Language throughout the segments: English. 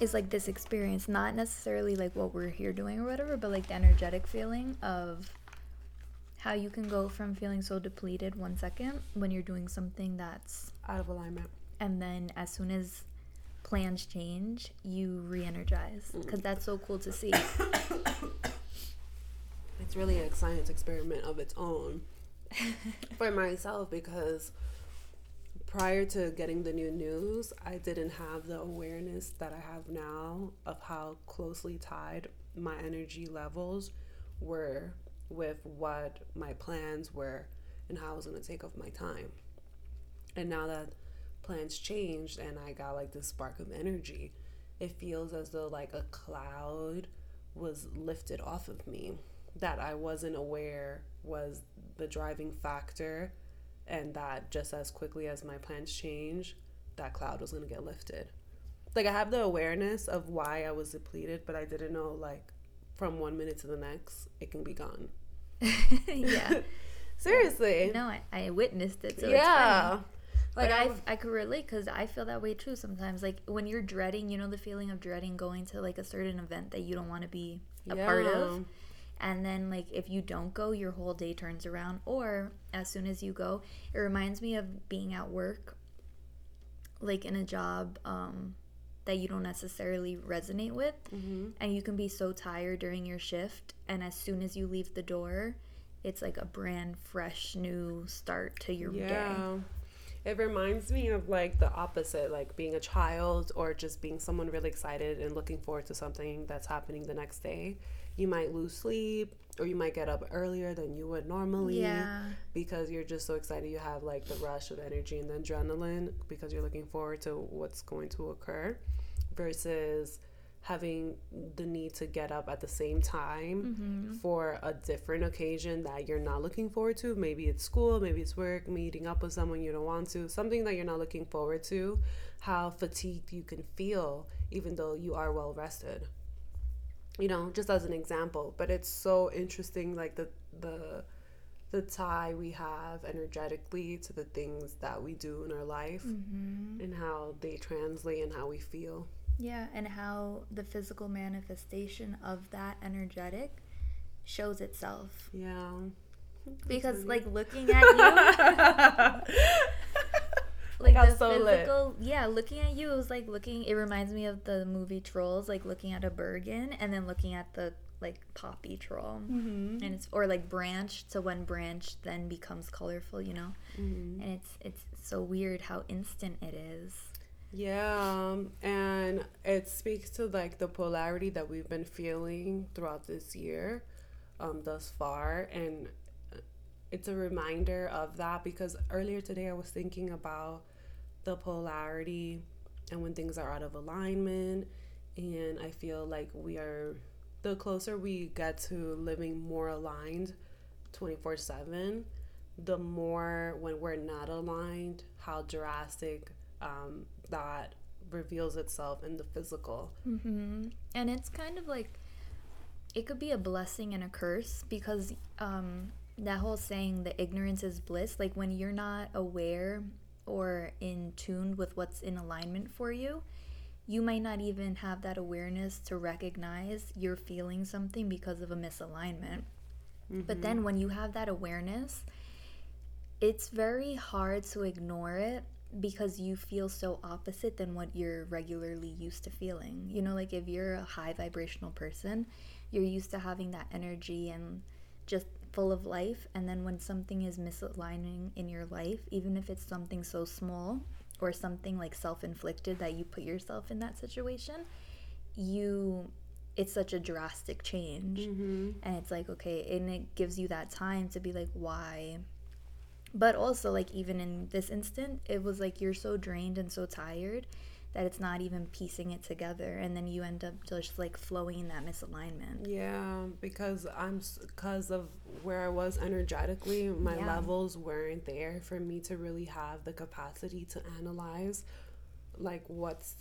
Is like this experience, not necessarily like what we're here doing or whatever, but like the energetic feeling of how you can go from feeling so depleted one second when you're doing something that's out of alignment. And then as soon as plans change, you re energize because mm. that's so cool to see. it's really a science experiment of its own for myself because prior to getting the new news, I didn't have the awareness that I have now of how closely tied my energy levels were with what my plans were and how I was going to take off my time. And now that plans changed and I got like this spark of energy, it feels as though like a cloud was lifted off of me that I wasn't aware was the driving factor and that just as quickly as my plans change, that cloud was going to get lifted. Like I have the awareness of why I was depleted, but I didn't know like from one minute to the next it can be gone. yeah. Seriously. No, I, I witnessed it. So yeah. Like I, I could relate because I feel that way too sometimes. Like when you're dreading, you know, the feeling of dreading going to like a certain event that you don't want to be a yeah. part of and then like if you don't go your whole day turns around or as soon as you go it reminds me of being at work like in a job um, that you don't necessarily resonate with mm-hmm. and you can be so tired during your shift and as soon as you leave the door it's like a brand fresh new start to your yeah. day it reminds me of like the opposite, like being a child or just being someone really excited and looking forward to something that's happening the next day you might lose sleep or you might get up earlier than you would normally yeah. because you're just so excited you have like the rush of energy and the adrenaline because you're looking forward to what's going to occur versus having the need to get up at the same time mm-hmm. for a different occasion that you're not looking forward to maybe it's school maybe it's work meeting up with someone you don't want to something that you're not looking forward to how fatigued you can feel even though you are well rested you know just as an example but it's so interesting like the the the tie we have energetically to the things that we do in our life mm-hmm. and how they translate and how we feel. Yeah and how the physical manifestation of that energetic shows itself. Yeah. Because like looking at you like the so physical lit. yeah looking at you it was like looking it reminds me of the movie trolls like looking at a bergen and then looking at the like poppy troll mm-hmm. and it's or like branch so when branch then becomes colorful you know mm-hmm. and it's it's so weird how instant it is yeah and it speaks to like the polarity that we've been feeling throughout this year um thus far and it's a reminder of that because earlier today I was thinking about the polarity and when things are out of alignment and I feel like we are the closer we get to living more aligned 24/7 the more when we're not aligned how drastic um, that reveals itself in the physical mm-hmm. and it's kind of like it could be a blessing and a curse because um, that whole saying the ignorance is bliss like when you're not aware or in tune with what's in alignment for you you might not even have that awareness to recognize you're feeling something because of a misalignment mm-hmm. but then when you have that awareness it's very hard to ignore it because you feel so opposite than what you're regularly used to feeling. You know, like if you're a high vibrational person, you're used to having that energy and just full of life and then when something is misaligning in your life even if it's something so small or something like self-inflicted that you put yourself in that situation you it's such a drastic change mm-hmm. and it's like okay and it gives you that time to be like why but also like even in this instant it was like you're so drained and so tired that it's not even piecing it together and then you end up just like flowing in that misalignment Yeah, because I'm because of where I was energetically, my Yeah. levels weren't there for me to really have the capacity to analyze like what's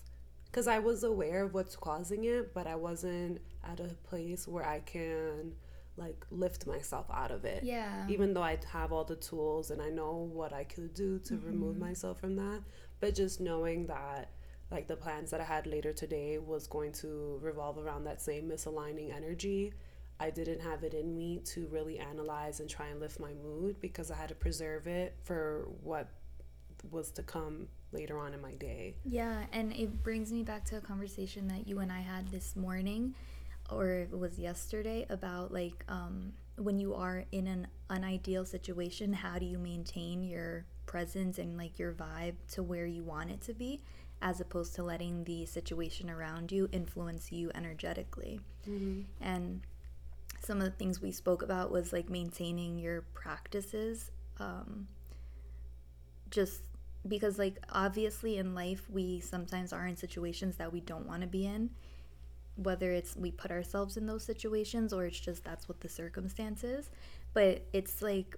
because I was aware of what's causing it, but I wasn't at a place where I can like lift myself out of it. yeah Even though I have all the tools and I know what I could do to remove mm-hmm. myself from that, but just knowing that like the plans that I had later today was going to revolve around that same misaligning energy. I didn't have it in me to really analyze and try and lift my mood because I had to preserve it for what was to come later on in my day. Yeah, and it brings me back to a conversation that you and I had this morning, or it was yesterday, about like um, when you are in an unideal situation, how do you maintain your presence and like your vibe to where you want it to be, as opposed to letting the situation around you influence you energetically. And some of the things we spoke about was like maintaining your practices. Um, just because like obviously in life we sometimes are in situations that we don't want to be in whether it's we put ourselves in those situations or it's just that's what the circumstance is but it's like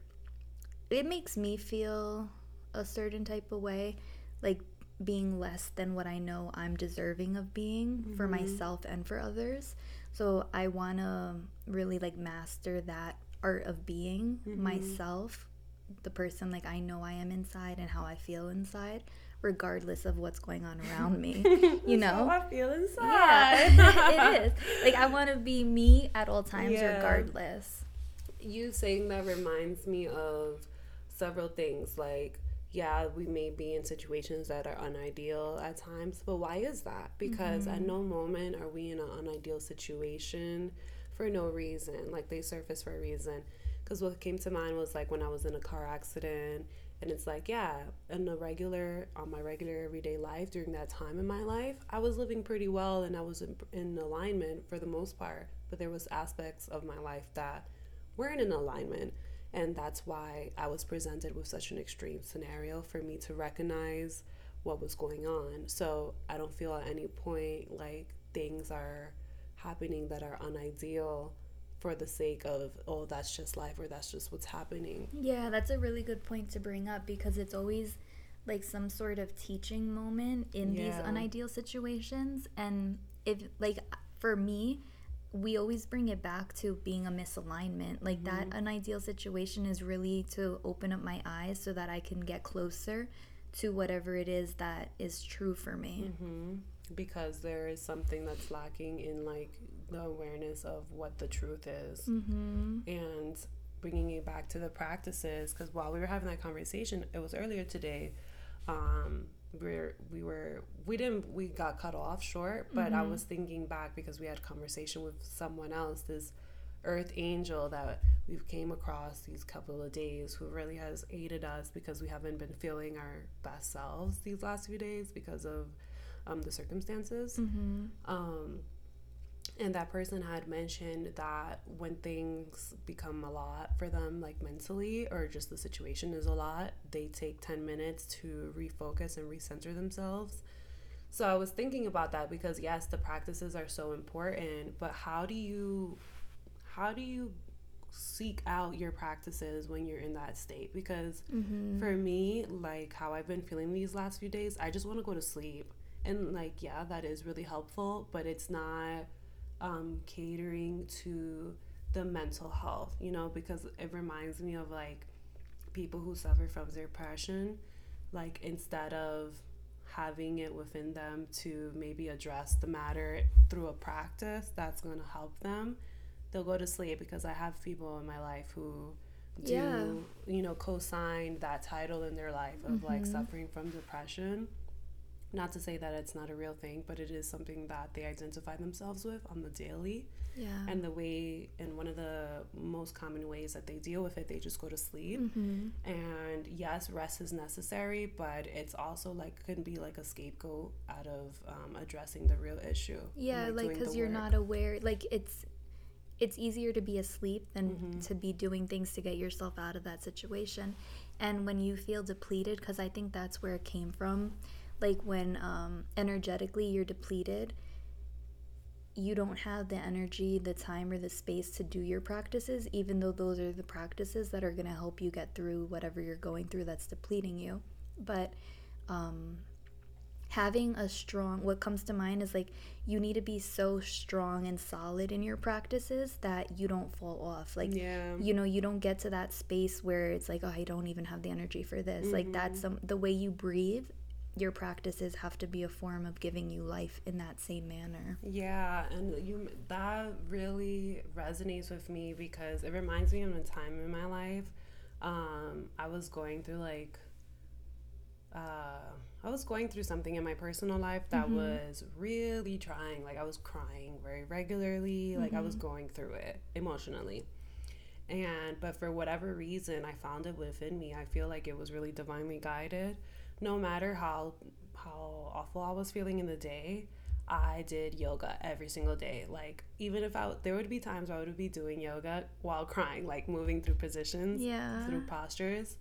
it makes me feel a certain type of way like being less than what i know i'm deserving of being for mm-hmm. myself and for others so i want to really like master that art of being mm-hmm. myself the person like I know I am inside and how I feel inside, regardless of what's going on around me. You know? I feel inside. Yeah, inside. it is. Like I want to be me at all times, Yeah. regardless. you saying that reminds me of several things like yeah we may be in situations that are unideal at times but why is that? Because at mm-hmm. no moment are we in an unideal situation for no reason. Like they surface for a reason. Because what came to mind was like when i was in a car accident and it's like yeah in a regular on my regular everyday life during that time in my life i was living pretty well and i was in, in alignment for the most part. But there was aspects of my life that weren't in alignment and that's why i was presented with such an extreme scenario for me to recognize what was going on. So i don't feel at any point like things are happening that are unideal for the sake of oh that's just life or that's just what's happening. Yeah, that's a really good point to bring up because it's always like some sort of teaching moment in these unideal situations. And if, like, for me, we always bring it back to being a misalignment. Like, that an ideal situation is really to open up my eyes so that I can get closer to whatever it is that is true for me. because there is something that's lacking in like the awareness of what the truth is Mm-hmm. and bringing it back to the practices because while we were having that conversation it was earlier today um we're we were we didn't we got cut off short but i was thinking back because we had conversation with someone else this earth angel that we've came across these couple of days who really has aided us because we haven't been feeling our best selves these last few days because of um, the circumstances Mm-hmm. um, and that person had mentioned that when things become a lot for them, like mentally, or just the situation is a lot, they take 10 minutes to refocus and recenter themselves. So I was thinking about that because yes, the practices are so important, but how do you how do you seek out your practices when you're in that state? Because Mm-hmm. for me, like how I've been feeling these last few days, I just want to go to sleep. And like, yeah, that is really helpful, but it's not um, catering to the mental health, you know, because it reminds me of like people who suffer from depression, like instead of having it within them to maybe address the matter through a practice that's going to help them, they'll go to sleep because I have people in my life who do Yeah. you know co-sign that title in their life of like suffering from depression not to say that it's not a real thing but it is something that they identify themselves with on the daily Yeah. and the way and one of the most common ways that they deal with it they just go to sleep mm-hmm. and yes rest is necessary but it's also like can be like a scapegoat out of um, addressing the real issue Yeah, like because the you're work. not aware. Like it's it's easier to be asleep than Mm-hmm. to be doing things to get yourself out of that situation. And when you feel depleted, because I think that's where it came from. Like when um, energetically you're depleted you don't have the energy the time or the space to do your practices even though those are the practices that are going to help you get through whatever you're going through that's depleting you. But um, having a strong what comes to mind is like you need to be so strong and solid in your practices that you don't fall off. Like Yeah. you know you don't get to that space where it's like oh i don't even have the energy for this. Like that's some, the way you breathe your practices have to be a form of giving you life in that same manner Yeah, and you that really resonates with me because it reminds me of a time in my life. Um, I was going through like uh, I was going through something in my personal life that was really trying. Like I was crying very regularly. Like I was going through it emotionally. And but for whatever reason, I found it within me. I feel like it was really divinely guided. No matter how how awful I was feeling in the day, I did yoga every single day. Like even if I there would be times I would be doing yoga while crying, like moving through positions, Yeah. through postures.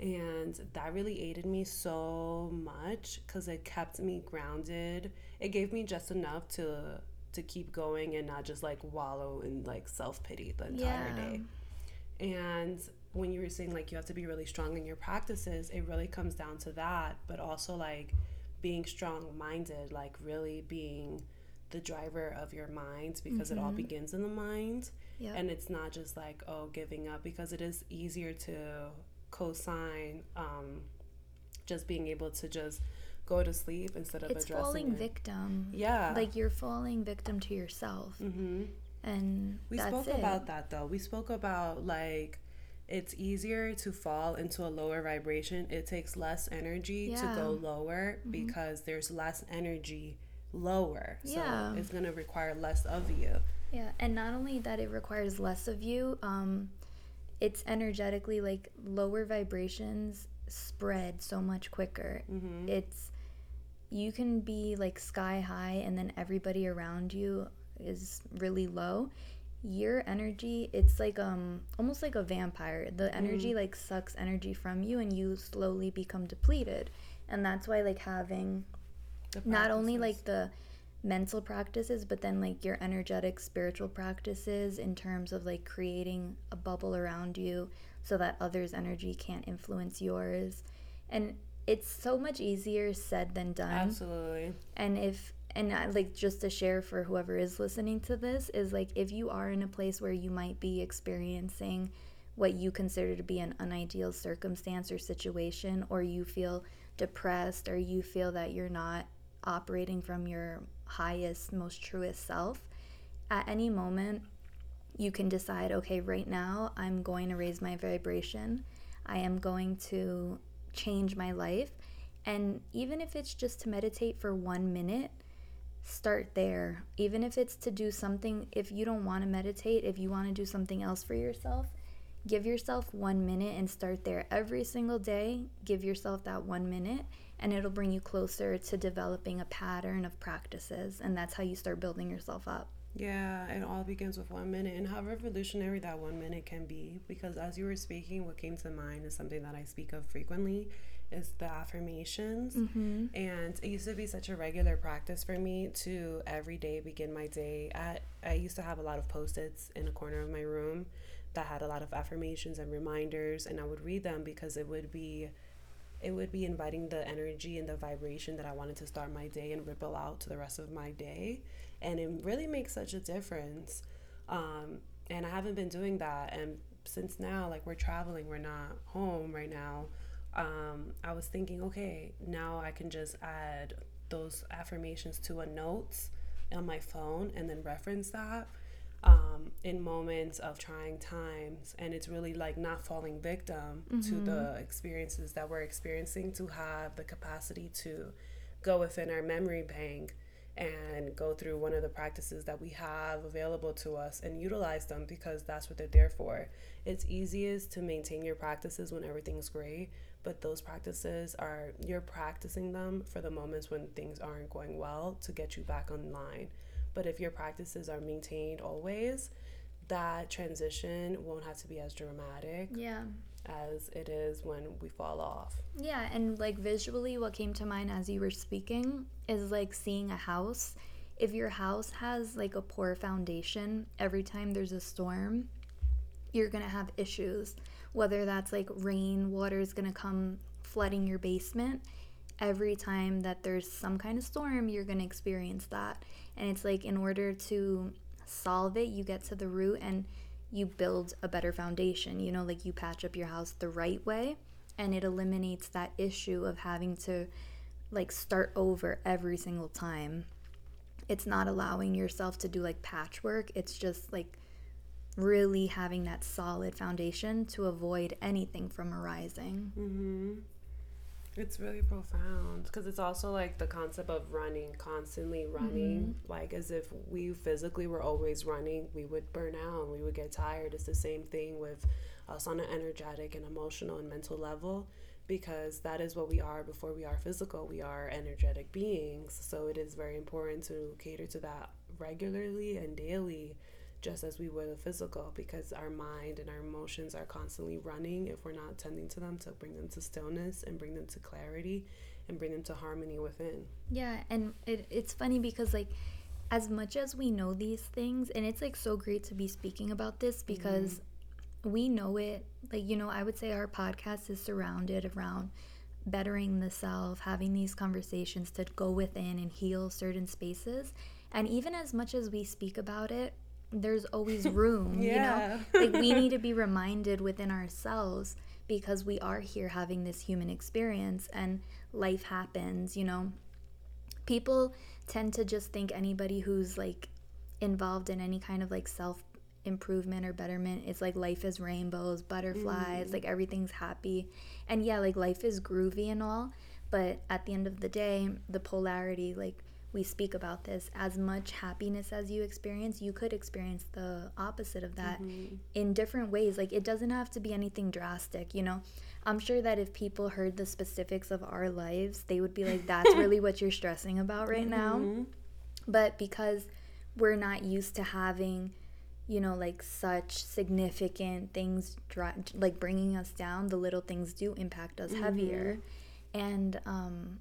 And that really aided me so much because it kept me grounded. It gave me just enough to to keep going and not just like wallow in like self pity the entire Yeah. day. And when you were saying like you have to be really strong in your practices, it really comes down to that, but also like being strong minded, like really being the driver of your mind because it all begins in the mind. Yep. And it's not just like, oh, giving up because it is easier to co sign um, just being able to just go to sleep instead of it's addressing falling it. victim Yeah. like you're falling victim to yourself mm-hmm. and We spoke it. about that though. We spoke about like it's easier to fall into a lower vibration. It takes less energy to go Yeah. Mm-hmm. lower because there's less energy lower. Yeah. So it's going to require less of you. Yeah, and not only that, it requires less of you. Um, it's energetically like lower vibrations spread so much quicker. Mm-hmm. It's you can be like sky high, and then everybody around you is really low. Your energy, it's like um almost like a vampire. The energy like sucks energy from you, and you slowly become depleted. And that's why like having not only like the mental practices but then like your energetic spiritual practices in terms of like creating a bubble around you so that others energy can't influence yours and it's so much easier said than done Absolutely. and if and I, like just to share for whoever is listening to this is like if you are in a place where you might be experiencing what you consider to be an unideal circumstance or situation or you feel depressed or you feel that you're not operating from your highest most truest self at any moment you can decide okay right now i'm going to raise my vibration. I am going to change my life. And even if it's just to meditate for one minute start there even if it's to do something if you don't want to meditate if you want to do something else for yourself give yourself one minute and start there every single day give yourself that one minute and it'll bring you closer to developing a pattern of practices and that's how you start building yourself up Yeah, it all begins with one minute, and how revolutionary that one minute can be. Because as you were speaking, what came to mind is something that I speak of frequently, is the affirmations. mm-hmm. And it used to be such a regular practice for me to every day begin my day at. I used to have a lot of post-its in a corner of my room that had a lot of affirmations and reminders, and I would read them because it would be it would be inviting the energy and the vibration that I wanted to start my day and ripple out to the rest of my day. And it really makes such a difference. Um, and I haven't been doing that. And since now, like we're traveling, we're not home right now. Um, I was thinking, okay, now I can just add those affirmations to a notes on my phone and then reference that um, in moments of trying times. And it's really like not falling victim to the experiences that we're experiencing to have the capacity to go within our memory bank and go through one of the practices that we have available to us and utilize them because that's what they're there for. It's easiest to maintain your practices when everything's great, but those practices are you're practicing them for the moments when things aren't going well to get you back online. But if your practices are maintained always, that transition won't have to be as dramatic. yeah as it is when we fall off. Yeah, and like visually, what came to mind as you were speaking is like seeing a house. If your house has like a poor foundation, every time there's a storm, you're gonna have issues. Whether that's like rain, water is gonna come flooding your basement. Every time that there's some kind of storm, you're gonna experience that. And it's like in order to solve it, you get to the root and you build a better foundation. You know, like you patch up your house the right way and it eliminates that issue of having to like start over every single time. It's not allowing yourself to do like patchwork. It's just like really having that solid foundation to avoid anything from arising. Mm-hmm. It's really profound because it's also like the concept of running, constantly running, mm-hmm. like as if we physically were always running, we would burn out and we would get tired. It's the same thing with us on an energetic and emotional and mental level because that is what we are before we are physical. We are energetic beings. So it is very important to cater to that regularly and daily just as we would a physical because our mind and our emotions are constantly running if we're not tending to them to bring them to stillness and bring them to clarity and bring them to harmony within. Yeah, and it, it's funny because like as much as we know these things and it's like so great to be speaking about this because mm-hmm. we know it like you know I would say our podcast is surrounded around bettering the self, having these conversations to go within and heal certain spaces. And even as much as we speak about it, there's always room yeah. you know like we need to be reminded within ourselves because we are here having this human experience and life happens you know people tend to just think anybody who's like involved in any kind of like self improvement or betterment is like life is rainbows butterflies mm. like everything's happy and yeah like life is groovy and all but at the end of the day the polarity like we speak about this as much happiness as you experience you could experience the opposite of that mm-hmm. in different ways like it doesn't have to be anything drastic you know i'm sure that if people heard the specifics of our lives they would be like that's really what you're stressing about right mm-hmm. now but because we're not used to having you know like such significant things dry, like bringing us down the little things do impact us mm-hmm. heavier and um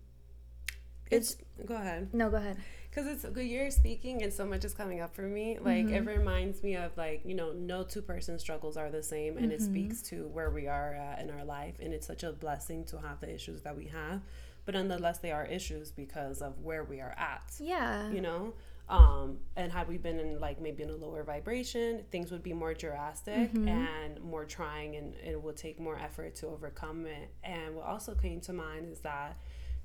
it's, go ahead. No, go ahead. Because it's good. You're speaking, and so much is coming up for me. Like mm-hmm. it reminds me of like you know, no two person struggles are the same, and mm-hmm. it speaks to where we are at in our life, and it's such a blessing to have the issues that we have, but nonetheless, they are issues because of where we are at. Yeah. You know. Um, and had we been in like maybe in a lower vibration, things would be more drastic mm-hmm. and more trying, and it would take more effort to overcome it. And what also came to mind is that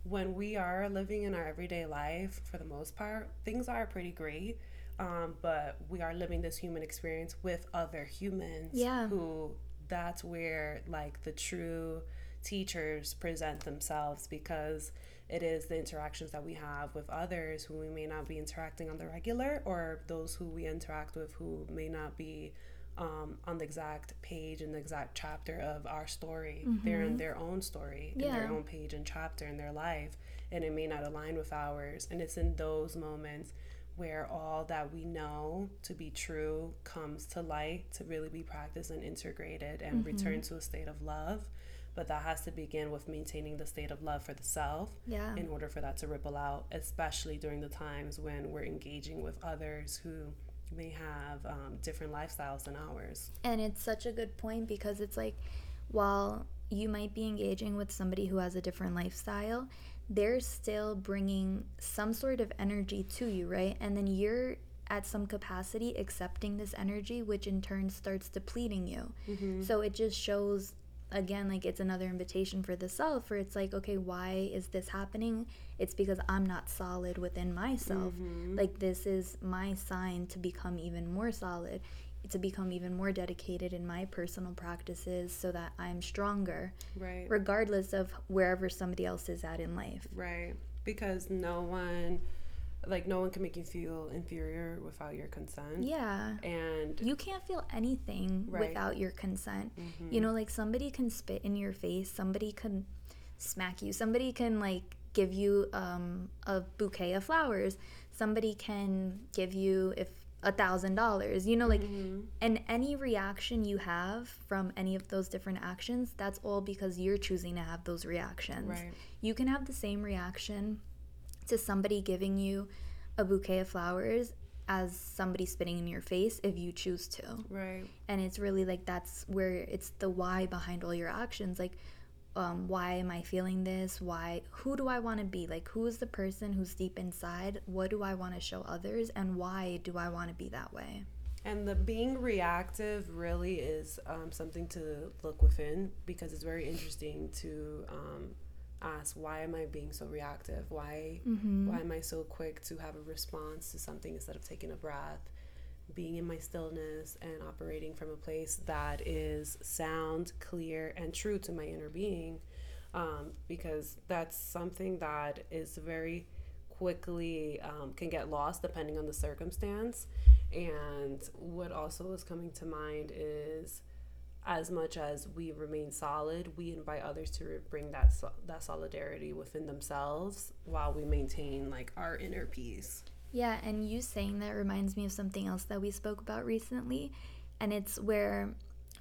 when we are living in our everyday life, for the most part, things are pretty great. Um, but we are living this human experience with other humans yeah. who that's where like the true teachers present themselves because it is the interactions that we have with others who we may not be interacting on the regular or those who we interact with who may not be um, on the exact page and the exact chapter of our story. Mm-hmm. They're in their own story, yeah. in their own page and chapter in their life, and it may not align with ours. And it's in those moments where all that we know to be true comes to light to really be practiced and integrated and mm-hmm. return to a state of love. But that has to begin with maintaining the state of love for the self yeah. in order for that to ripple out, especially during the times when we're engaging with others who may have um, different lifestyles than ours. And it's such a good point because it's like, while you might be engaging with somebody who has a different lifestyle, they're still bringing some sort of energy to you, right? And then you're at some capacity accepting this energy, which in turn starts depleting you. Mm-hmm. So it just shows again like it's another invitation for the self where it's like okay why is this happening? It's because i'm not solid within myself. Mm-hmm. like this is my sign to become even more solid to become even more dedicated in my personal practices so that i'm stronger right. regardless of wherever somebody else is at in life. Right. Because no one like no one can make you feel inferior without your consent. Yeah. And you can't feel anything right. without your consent. Mm-hmm. You know, like somebody can spit in your face, somebody can smack you, somebody can like give you um, a bouquet of flowers, somebody can give you if a thousand dollars you know like Mm-hmm. and any reaction you have from any of those different actions that's all because you're choosing to have those reactions Right. you can have the same reaction to somebody giving you a bouquet of flowers as somebody spitting in your face if you choose to. Right. and it's really like that's where it's the why behind all your actions. Like um, why am i feeling this? Why who do i want to be? Like who is the person who's deep inside? What do i want to show others? And why do i want to be that way? And the being reactive really is um, something to look within because it's very interesting to um, ask why am I being so reactive? Why why am I so quick to have a response to something instead of taking a breath? Being in my stillness and operating from a place that is sound, clear, and true to my inner being, um, because that's something that is very quickly um, can get lost depending on the circumstance. And what also is coming to mind is as much as we remain solid, we invite others to bring that so- that solidarity within themselves while we maintain like our inner peace. Yeah, and you saying that reminds me of something else that we spoke about recently. And it's where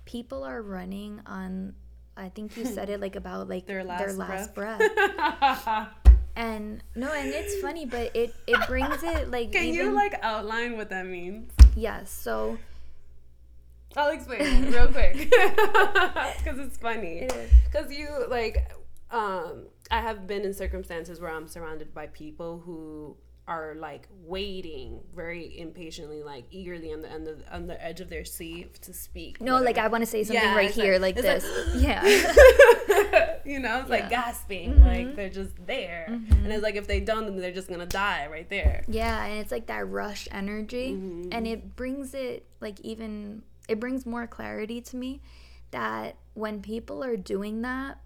people are running on I think you said it like about like Their last breath. and no, and it's funny, but it it brings it like Can even you like outline what that means? yes. So I'll explain real quick because it's funny. It. Because you like, um, I have been in circumstances where I'm surrounded by people who are like waiting very impatiently, like eagerly on the end of, on the edge of their seat to speak. no, like. I want to say something Yeah, right here, like- like, this. like- yeah. you know, it's like Yeah. gasping, like they're just there, and it's like if they don't, then they're just gonna die right there. Yeah, and it's like that rush energy, Mm-hmm. and it brings it like even it brings more clarity to me that when people are doing that,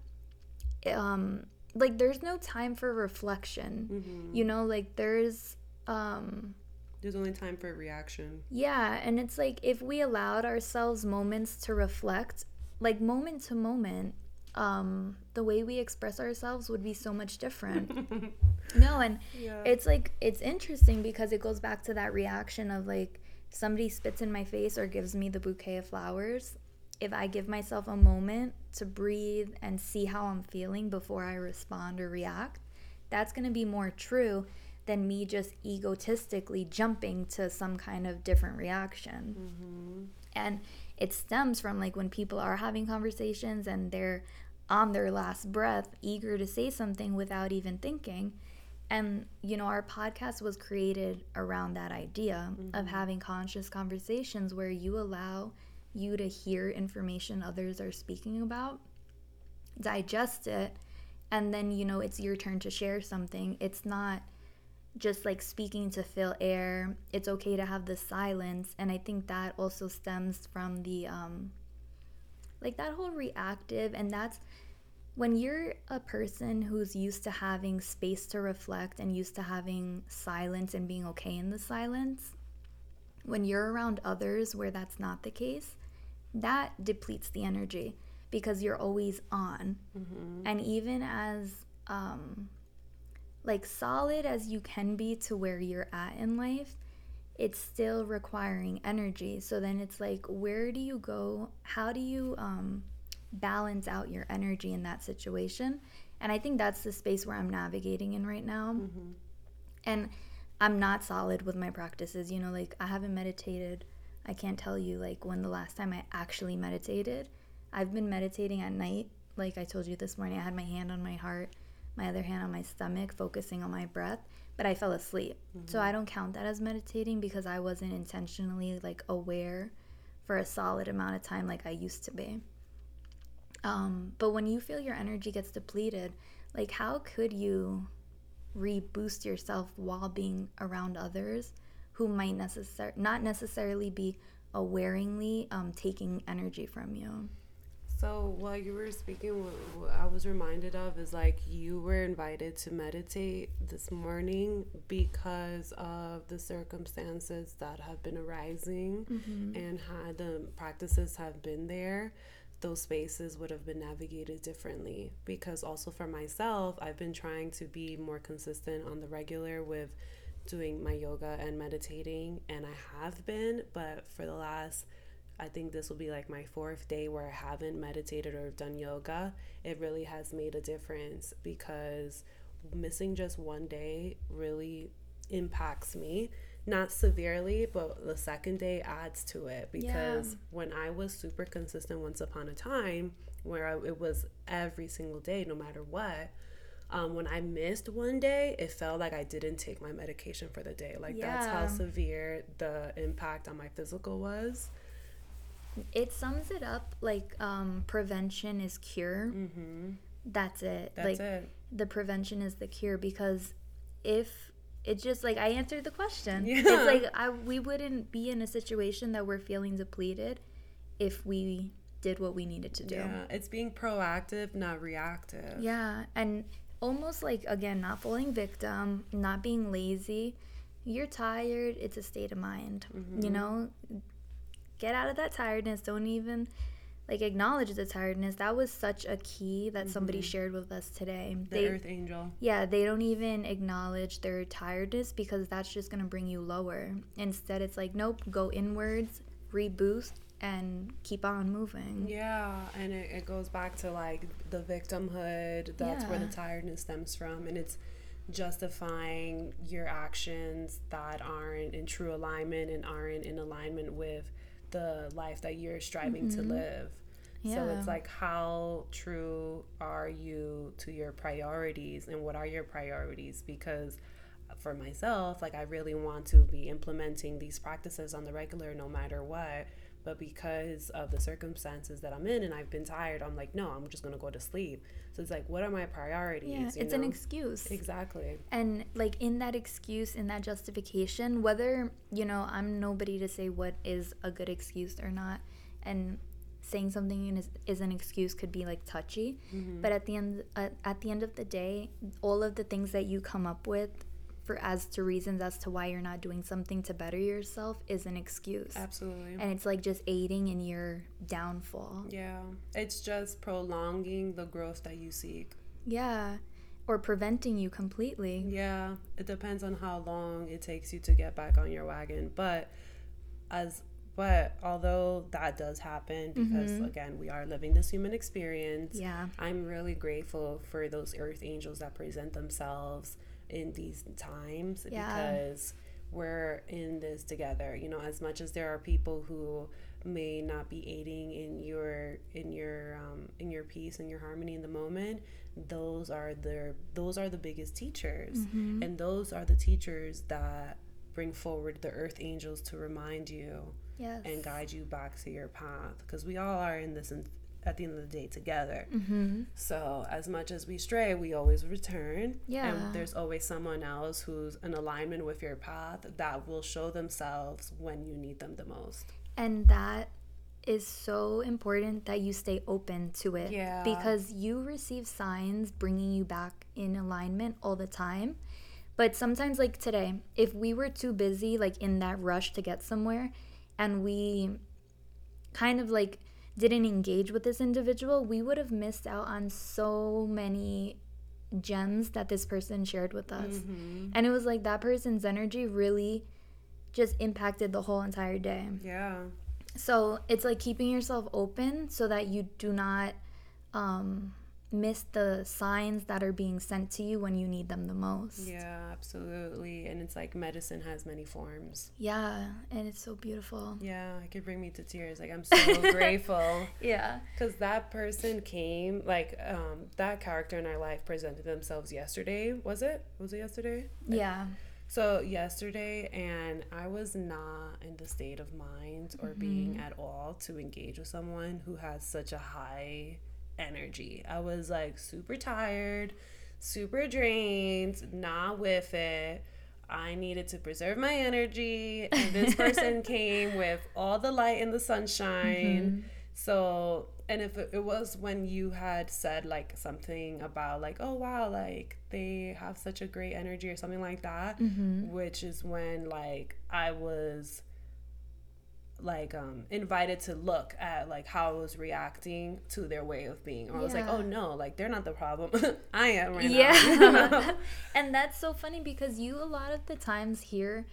um, like there's no time for reflection. Mm-hmm. You know, like there's um There's only time for reaction. yeah, and it's like if we allowed ourselves moments to reflect, like moment to moment, um, the way we express ourselves would be so much different. no, and Yeah. it's like it's interesting because it goes back to that reaction of like somebody spits in my face or gives me the bouquet of flowers. If I give myself a moment to breathe and see how I'm feeling before I respond or react, that's going to be more true than me just egotistically jumping to some kind of different reaction. Mm-hmm. And it stems from like when people are having conversations and they're on their last breath, eager to say something without even thinking. And, you know, our podcast was created around that idea of having conscious conversations where you allow you to hear information others are speaking about, digest it, and then, you know, it's your turn to share something. It's not just like speaking to fill air. It's okay to have the silence. And I think that also stems from the, um, like that whole reactive, and that's when you're a person who's used to having space to reflect and used to having silence and being okay in the silence, when you're around others where that's not the case, that depletes the energy because you're always on. And even as um, like solid as you can be to where you're at in life, it's still requiring energy. So then it's like, where do you go? How do you um, balance out your energy in that situation? And I think that's the space where I'm navigating in right now. Mm-hmm. And I'm not solid with my practices. You know, like I haven't meditated. I can't tell you like when the last time I actually meditated. I've been meditating at night. Like I told you this morning, I had my hand on my heart, my other hand on my stomach, focusing on my breath, but I fell asleep. So mm-hmm. I don't count that as meditating because I wasn't intentionally like aware for a solid amount of time like I used to be. Um, but when you feel your energy gets depleted, like how could you reboost yourself while being around others who might necessar- not necessarily be awaringly um, taking energy from you? So while you were speaking, what, what I was reminded of is like you were invited to meditate this morning because of the circumstances that have been arising and how the practices have been there. Those spaces would have been navigated differently because also for myself, I've been trying to be more consistent on the regular with doing my yoga and meditating, and I have been, but for the last I think this will be like my fourth day where I haven't meditated or done yoga. It really has made a difference because missing just one day really impacts me. Not severely, but the second day adds to it because Yeah. when I was super consistent once upon a time, where I, it was every single day, no matter what, um, when I missed one day, it felt like I didn't take my medication for the day. Like that's how severe the impact on my physical was. It sums it up like um, prevention is cure. Mm-hmm. That's it. That's like it. the prevention is the cure because if it's just like I answered the question. Yeah. It's like I we wouldn't be in a situation that we're feeling depleted if we did what we needed to do. Yeah, it's being proactive, not reactive. Yeah, and almost like again, not falling victim, not being lazy. You're tired, it's a state of mind. Mm-hmm. You know, get out of that tiredness. Don't even like acknowledge the tiredness. That was such a key that somebody shared with us today. Mm-hmm. The They Earth Angel. yeah, they don't even acknowledge their tiredness because that's just going to bring you lower. Instead, it's like, nope, go inwards, reboost, and keep on moving. Yeah, and it, it goes back to like the victimhood. That's where the tiredness stems from. And it's justifying your actions that aren't in true alignment and aren't in alignment with the life that you're striving to live. Yeah. So Mm-hmm. It's like, how true are you to your priorities and what are your priorities? Because for myself, like, I really want to be implementing these practices on the regular no matter what. But because of the circumstances that I'm in and I've been tired, I'm like, no, I'm just going to go to sleep. So it's like, what are my priorities? Yeah, it's an excuse. Exactly. And like in that excuse, in that justification, whether, you know, I'm nobody to say what is a good excuse or not. And saying something is, is an excuse could be like touchy. Mm-hmm. But at the end at, at the end of the day, all of the things that you come up with for as to reasons as to why you're not doing something to better yourself is an excuse. Absolutely. And it's like just aiding in your downfall. Yeah. It's just prolonging the growth that you seek. Yeah. Or preventing you completely. Yeah, it depends on how long it takes you to get back on your wagon. But as but although that does happen mm-hmm. because again, we are living this human experience. Yeah. I'm really grateful for those earth angels that present themselves in these times Yeah. because we're in this together. You know, as much as there are people who may not be aiding in your in your um, in your peace and your harmony in the moment, those are the those are the biggest teachers, Mm-hmm. and those are the teachers that bring forward the earth angels to remind you Yes. and guide you back to your path because we all are in this at the end of the day together Mm-hmm. so as much as we stray we always return Yeah. and there's always someone else who's in alignment with your path that will show themselves when you need them the most And that is so important that you stay open to it. Yeah. Because you receive signs bringing you back in alignment all the time. But sometimes, like today, if we were too busy, like in that rush to get somewhere, and we kind of like didn't engage with this individual, we would have missed out on so many gems that this person shared with us. And it was like that person's energy really just impacted the whole entire day. yeah So it's like keeping yourself open so that you do not um, miss the signs that are being sent to you when you need them the most. yeah absolutely and it's like medicine has many forms Yeah, and it's so beautiful. yeah it could bring me to tears like i'm so grateful Yeah. because that person came like um that character in our life presented themselves yesterday was it was it yesterday Yeah. So yesterday, and I was not in the state of mind or being at all to engage with someone who has such a high energy. I was like super tired, super drained, not with it. I needed to preserve my energy, and this person came with all the light and the sunshine. Mm-hmm. So, and if it, it was when you had said like something about like, oh wow, like they have such a great energy or something like that, mm-hmm. which is when like I was like um invited to look at like how I was reacting to their way of being. Or I was like, oh no, like they're not the problem. I am right now. yeah and that's so funny because you a lot of the times hear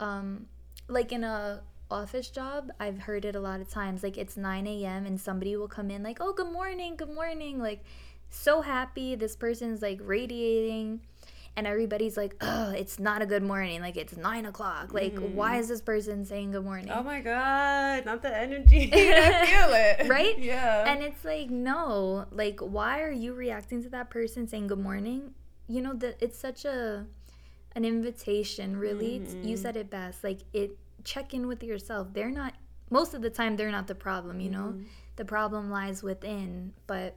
um like in a office job i've heard it a lot of times like it's 9 a.m and somebody will come in like oh good morning good morning like so happy this person's like radiating and everybody's like oh it's not a good morning like it's nine o'clock like why mm-hmm. is this person saying good morning Oh my god, not the energy. I feel it. Right? Yeah. And it's like, no, like, why are you reacting to that person saying good morning? You know that it's such a an invitation. Really, It's- you mm-hmm. said it best. Like, it check in with yourself. They're not most of the time. They're not the problem. You know, mm-hmm. the problem lies within. But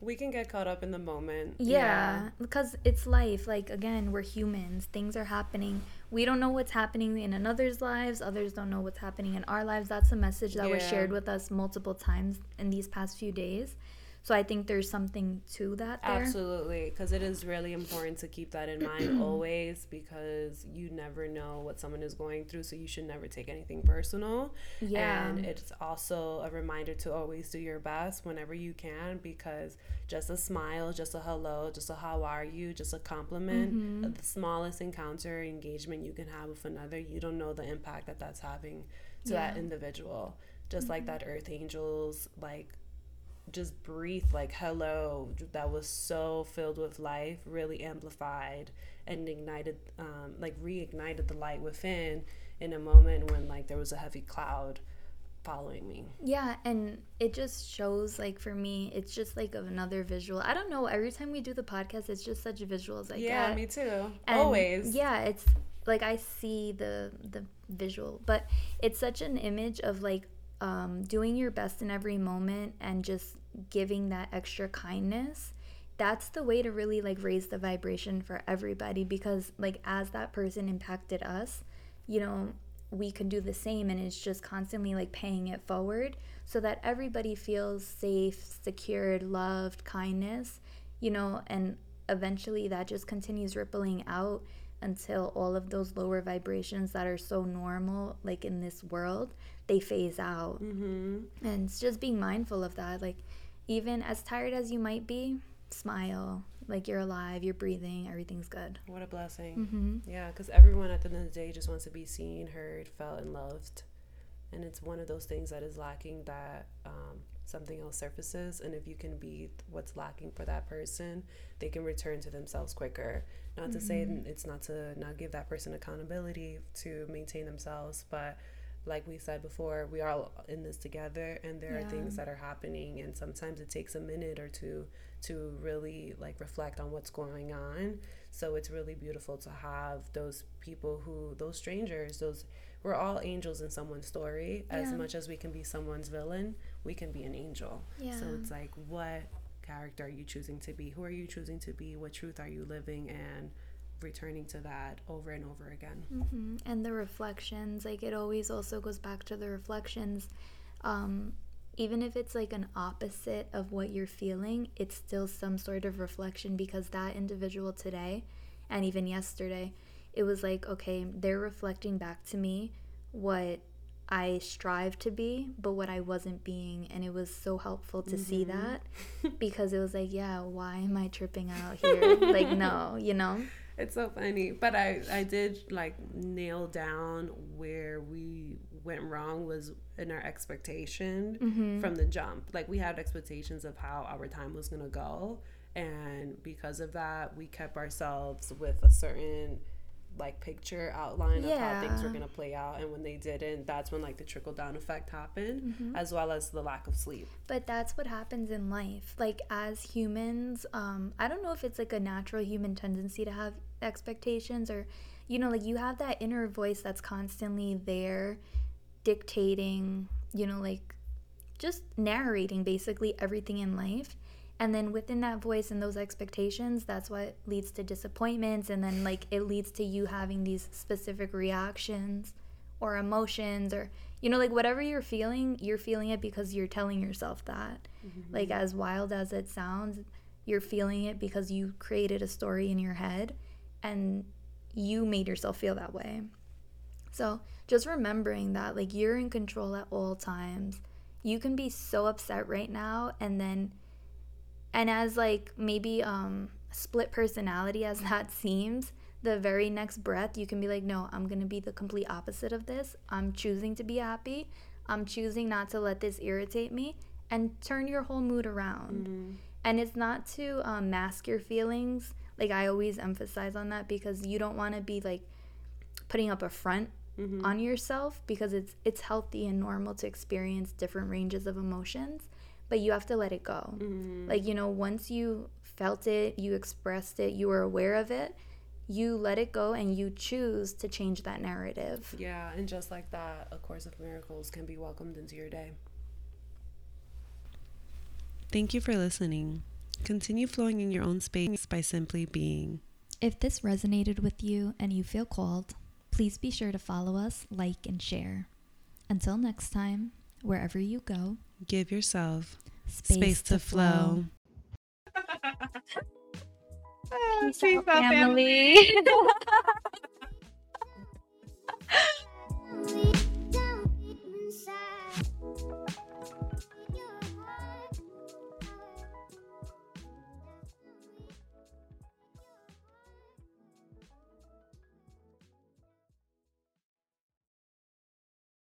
we can get caught up in the moment. yeah, because it's life. Like again, we're humans. Things are happening. We don't know what's happening in another's lives. Others don't know what's happening in our lives. That's a message that was shared with us multiple times in these past few days. So I think there's something to that there. Absolutely, because it is really important to keep that in mind always because you never know what someone is going through, so you should never take anything personal. Yeah. And it's also a reminder to always do your best whenever you can because just a smile, just a hello, just a how are you, just a compliment, Mm-hmm. the smallest encounter engagement you can have with another, you don't know the impact that that's having to that Yeah. Mm-hmm. individual. Just like that earth angels, like just breathe like hello that was so filled with life really amplified and ignited um, like reignited the light within in a moment when like there was a heavy cloud following me Yeah, and it just shows like for me, it's just like of another visual. I don't know. Every time we do the podcast, it's just such visuals I yeah get. me too And, always Yeah, it's like I see the the visual, but it's such an image of like um, doing your best in every moment and just giving that extra kindness. That's the way to really like raise the vibration for everybody because like as that person impacted us, you know, we can do the same and it's just constantly like paying it forward so that everybody feels safe, secured, loved, kindness, you know, and eventually that just continues rippling out until all of those lower vibrations that are so normal like in this world they phase out mm-hmm. and it's just being mindful of that like even as tired as you might be smile like you're alive you're breathing everything's good. What a blessing. Mm-hmm. yeah because everyone at the end of the day just wants to be seen heard felt and loved. And it's one of those things that is lacking that um, something else surfaces. And if you can be what's lacking for that person they can return to themselves quicker. Not to say it's not to not give that person accountability to maintain themselves but like we said before we are all in this together and there Yeah. are things that are happening and sometimes it takes a minute or two to really like reflect on what's going on so it's really beautiful to have those people who those strangers those we're all angels in someone's story as Yeah. much as we can be someone's villain we can be an angel Yeah. so it's like what character are you choosing to be who are you choosing to be what truth are you living and returning to that over and over again hmm And the reflections, like it always also goes back to the reflections. Um, even if it's like an opposite of what you're feeling, it's still some sort of reflection because that individual today and even yesterday, it was like, okay, they're reflecting back to me what I strive to be, but what I wasn't being. And it was so helpful to see that because it was like, yeah, why am I tripping out here? like, no, you know? It's so funny, but I I did like nail down where we went wrong was in our expectation Mm-hmm. from the jump. Like we had expectations of how our time was gonna go, and because of that, we kept ourselves with a certain like picture outline of how things were gonna play out, and when they didn't, that's when like the trickle down effect happened, Mm-hmm. as well as the lack of sleep. But that's what happens in life. Like as humans, um, I don't know if it's like a natural human tendency to have expectations or you know, like you have that inner voice that's constantly there dictating, you know, like just narrating basically everything in life. And then within that voice and those expectations, that's what leads to disappointments. And then, like, it leads to you having these specific reactions or emotions, or, you know, like whatever you're feeling, you're feeling it because you're telling yourself that. Mm-hmm. Like, as wild as it sounds, you're feeling it because you created a story in your head and you made yourself feel that way. So just remembering that, like, you're in control at all times. You can be so upset right now, and then, and as like maybe um split personality as that seems, the very next breath you can be like, no, I'm gonna be the complete opposite of this. I'm choosing to be happy. I'm choosing not to let this irritate me, and turn your whole mood around. Mm-hmm. And it's not to um, mask your feelings. Like I always emphasize on that because you don't want to be like putting up a front Mm-hmm. on yourself because it's it's healthy and normal to experience different ranges of emotions, but you have to let it go. Mm-hmm. Like you know, once you felt it, you expressed it, you were aware of it, you let it go and you choose to change that narrative. Yeah, and just like that, A Course of Miracles can be welcomed into your day. Thank you for listening. Continue flowing in your own space by simply being. If this resonated with you and you feel called, please be sure to follow us, like, and share. Until next time, wherever you go, Give yourself space, space to, to, flow. flow. oh, peace, peace out, family. family.